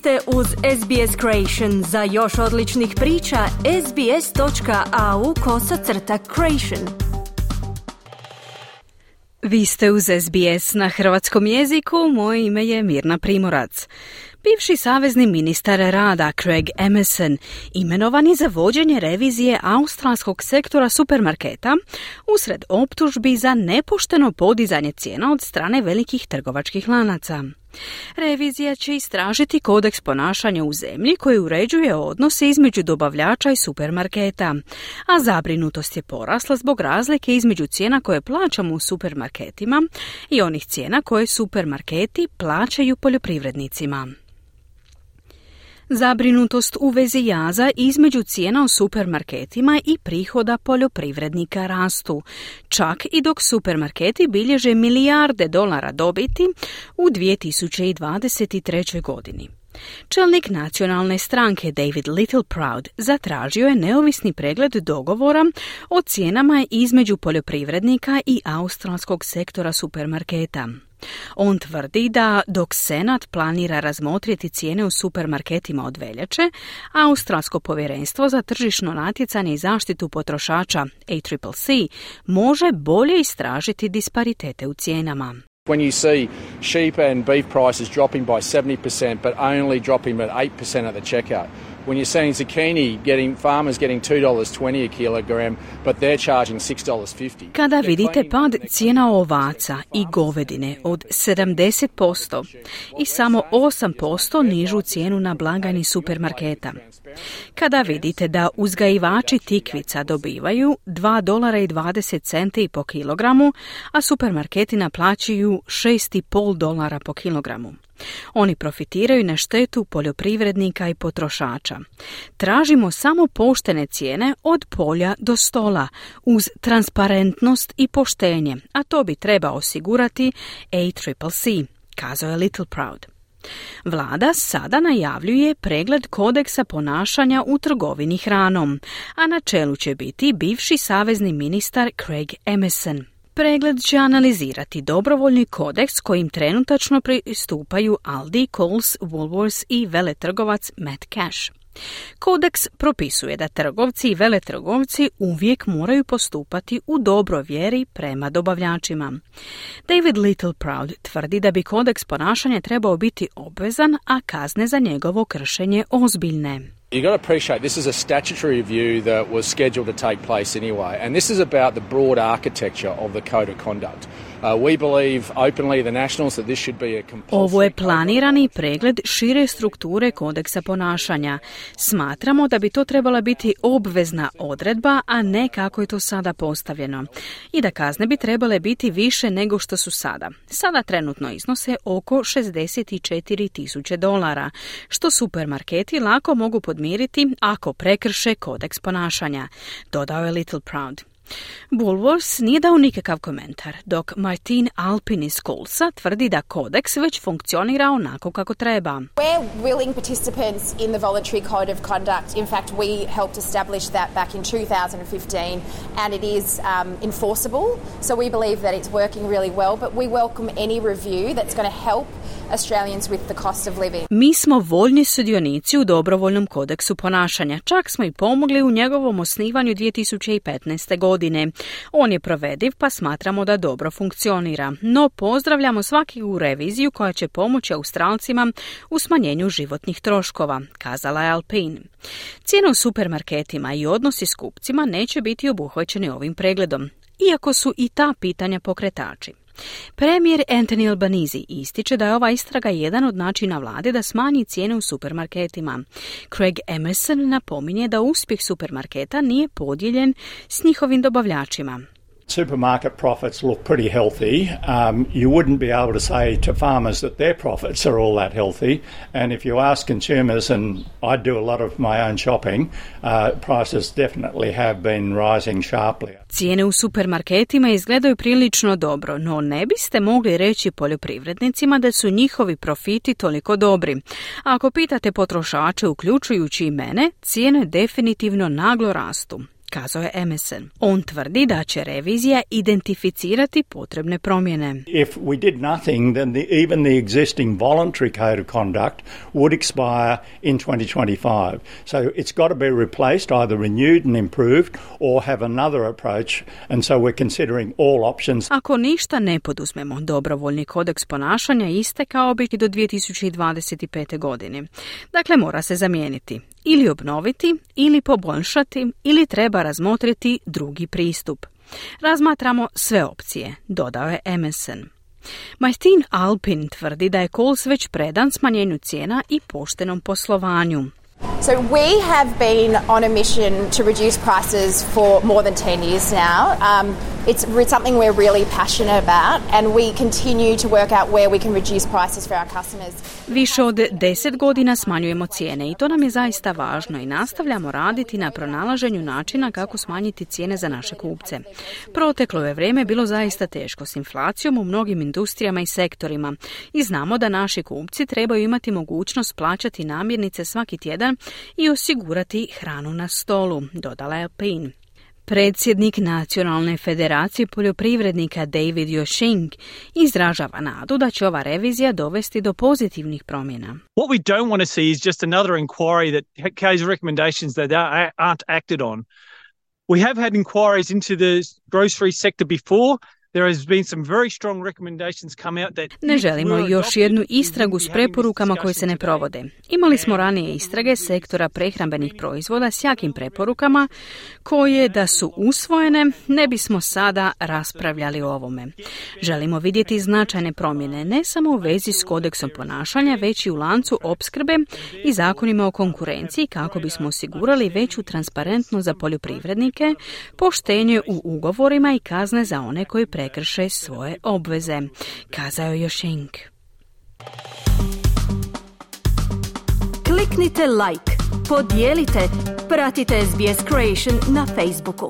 ste uz SBS Creation. Za još odličnih priča, sbs.au kosacrta creation. Vi ste uz SBS na hrvatskom jeziku, moje ime je Mirna Primorac. Bivši savezni ministar rada Craig Emerson imenovan je za vođenje revizije australskog sektora supermarketa usred optužbi za nepošteno podizanje cijena od strane velikih trgovačkih lanaca. Revizija će istražiti kodeks ponašanja u zemlji koji uređuje odnose između dobavljača i supermarketa, a zabrinutost je porasla zbog razlike između cijena koje plaćamo u supermarketima i onih cijena koje supermarketi plaćaju poljoprivrednicima. Zabrinutost u vezi jaza između cijena u supermarketima i prihoda poljoprivrednika rastu, čak i dok supermarketi bilježe milijarde dolara dobiti u 2023. godini. Čelnik nacionalne stranke David Littleproud zatražio je neovisni pregled dogovora o cijenama između poljoprivrednika i australskog sektora supermarketa. On tvrdi da dok Senat planira razmotriti cijene u supermarketima od veljače, Australsko povjerenstvo za tržišno natjecanje i zaštitu potrošača ACCC može bolje istražiti disparitete u cijenama. When you see sheep and beef prices dropping by 70% but only dropping at 8% at the checkout, when you're seeing zucchini getting farmers getting $2.20 a kilogram but they're charging $6.50. Kada vidite pad cijena ovaca i govedine od 70% i samo 8% nižu cijenu na blagani supermarketa. Kada vidite da uzgajivači tikvica dobivaju 2 dolara i 20 centi po kilogramu, a supermarketi naplaćuju 6,5 dolara po kilogramu. Oni profitiraju na štetu poljoprivrednika i potrošača. Tražimo samo poštene cijene od polja do stola, uz transparentnost i poštenje, a to bi treba osigurati ACCC, kazao je Little Proud. Vlada sada najavljuje pregled kodeksa ponašanja u trgovini hranom, a na čelu će biti bivši savezni ministar Craig Emerson. Pregled će analizirati dobrovoljni kodeks kojim trenutačno pristupaju Aldi, Coles, Woolworths i veletrgovac Matt Cash. Kodeks propisuje da trgovci i veletrgovci uvijek moraju postupati u dobro vjeri prema dobavljačima. David Littleproud tvrdi da bi kodeks ponašanja trebao biti obvezan, a kazne za njegovo kršenje ozbiljne. You've got to appreciate this is a statutory review that was scheduled to take place anyway, and this is about the broad architecture of the code of conduct. Uh, Ovo je planirani pregled šire strukture kodeksa ponašanja. Smatramo da bi to trebala biti obvezna odredba, a ne kako je to sada postavljeno. I da kazne bi trebale biti više nego što su sada. Sada trenutno iznose oko 64 tisuće dolara, što supermarketi lako mogu podmiriti ako prekrše kodeks ponašanja, dodao je Little Proud. Woolworths nije dao nikakav komentar, dok Martin Alpin iz Colsa tvrdi da kodeks već funkcionira onako kako treba. We're willing participants in the voluntary code of conduct. In fact, we helped establish that back in 2015 and it is um, enforceable. So we believe that it's working really well, but we welcome any review that's going to help Australians with the cost of living. Mi smo voljni sudionici u dobrovoljnom kodeksu ponašanja. Čak smo i pomogli u njegovom osnivanju 2015. godine. On je provediv pa smatramo da dobro funkcionira. No pozdravljamo u reviziju koja će pomoći Australcima u smanjenju životnih troškova, kazala je Alpine. Cijene u supermarketima i odnosi s kupcima neće biti obuhvaćeni ovim pregledom, iako su i ta pitanja pokretači. Premijer Anthony Albanese ističe da je ova istraga jedan od načina vlade da smanji cijene u supermarketima. Craig Emerson napominje da uspjeh supermarketa nije podijeljen s njihovim dobavljačima. Supermarket profits look pretty healthy. Um, you wouldn't be able to say to farmers that their profits are all that healthy. And if you ask consumers, and I do a lot of my own shopping, uh, prices definitely have been rising sharply. Cijene u supermarketima izgledaju prilično dobro, no ne biste mogli reći poljoprivrednicima da su njihovi profiti toliko dobri. Ako pitate potrošače, uključujući i mene, cijene definitivno naglo rastu kazao je Emerson. On tvrdi da će revizija identificirati potrebne promjene. If we did nothing, then the, even the existing voluntary code of conduct would expire in 2025. So it's got to be replaced, either renewed and improved, or have another approach. And so we're considering all options. Ako ništa ne poduzmemo, dobrovoljni kodeks ponašanja istekao bi do 2025. godine. Dakle, mora se zamijeniti ili obnoviti, ili poboljšati, ili treba razmotriti drugi pristup. Razmatramo sve opcije, dodao je Emerson. Martin Alpin tvrdi da je Coles već predan smanjenju cijena i poštenom poslovanju. So we have been on a mission to reduce prices for more than 10 years now. Um, it's something we're really passionate about and we continue to work out where we can reduce prices for our customers. Više od deset godina smanjujemo cijene i to nam je zaista važno i nastavljamo raditi na pronalaženju načina kako smanjiti cijene za naše kupce. Proteklo je vrijeme bilo zaista teško s inflacijom u mnogim industrijama i sektorima i znamo da naši kupci trebaju imati mogućnost plaćati namirnice svaki tjedan i osigurati hranu na stolu, dodala je Payne. Predsjednik Nacionalne federacije poljoprivrednika David Yoshing izražava nadu da će ova revizija dovesti do pozitivnih promjena. What we don't want to see is just another inquiry that carries recommendations that aren't acted on. We have had inquiries into the grocery sector before ne želimo još jednu istragu s preporukama koje se ne provode. Imali smo ranije istrage sektora prehrambenih proizvoda s jakim preporukama koje da su usvojene ne bismo sada raspravljali o ovome. Želimo vidjeti značajne promjene ne samo u vezi s kodeksom ponašanja već i u lancu opskrbe i zakonima o konkurenciji kako bismo osigurali veću transparentnost za poljoprivrednike, poštenje u ugovorima i kazne za one koji prekrše svoje obveze, kazao je Jošink. Kliknite like, podijelite, pratite SBS Creation na Facebooku.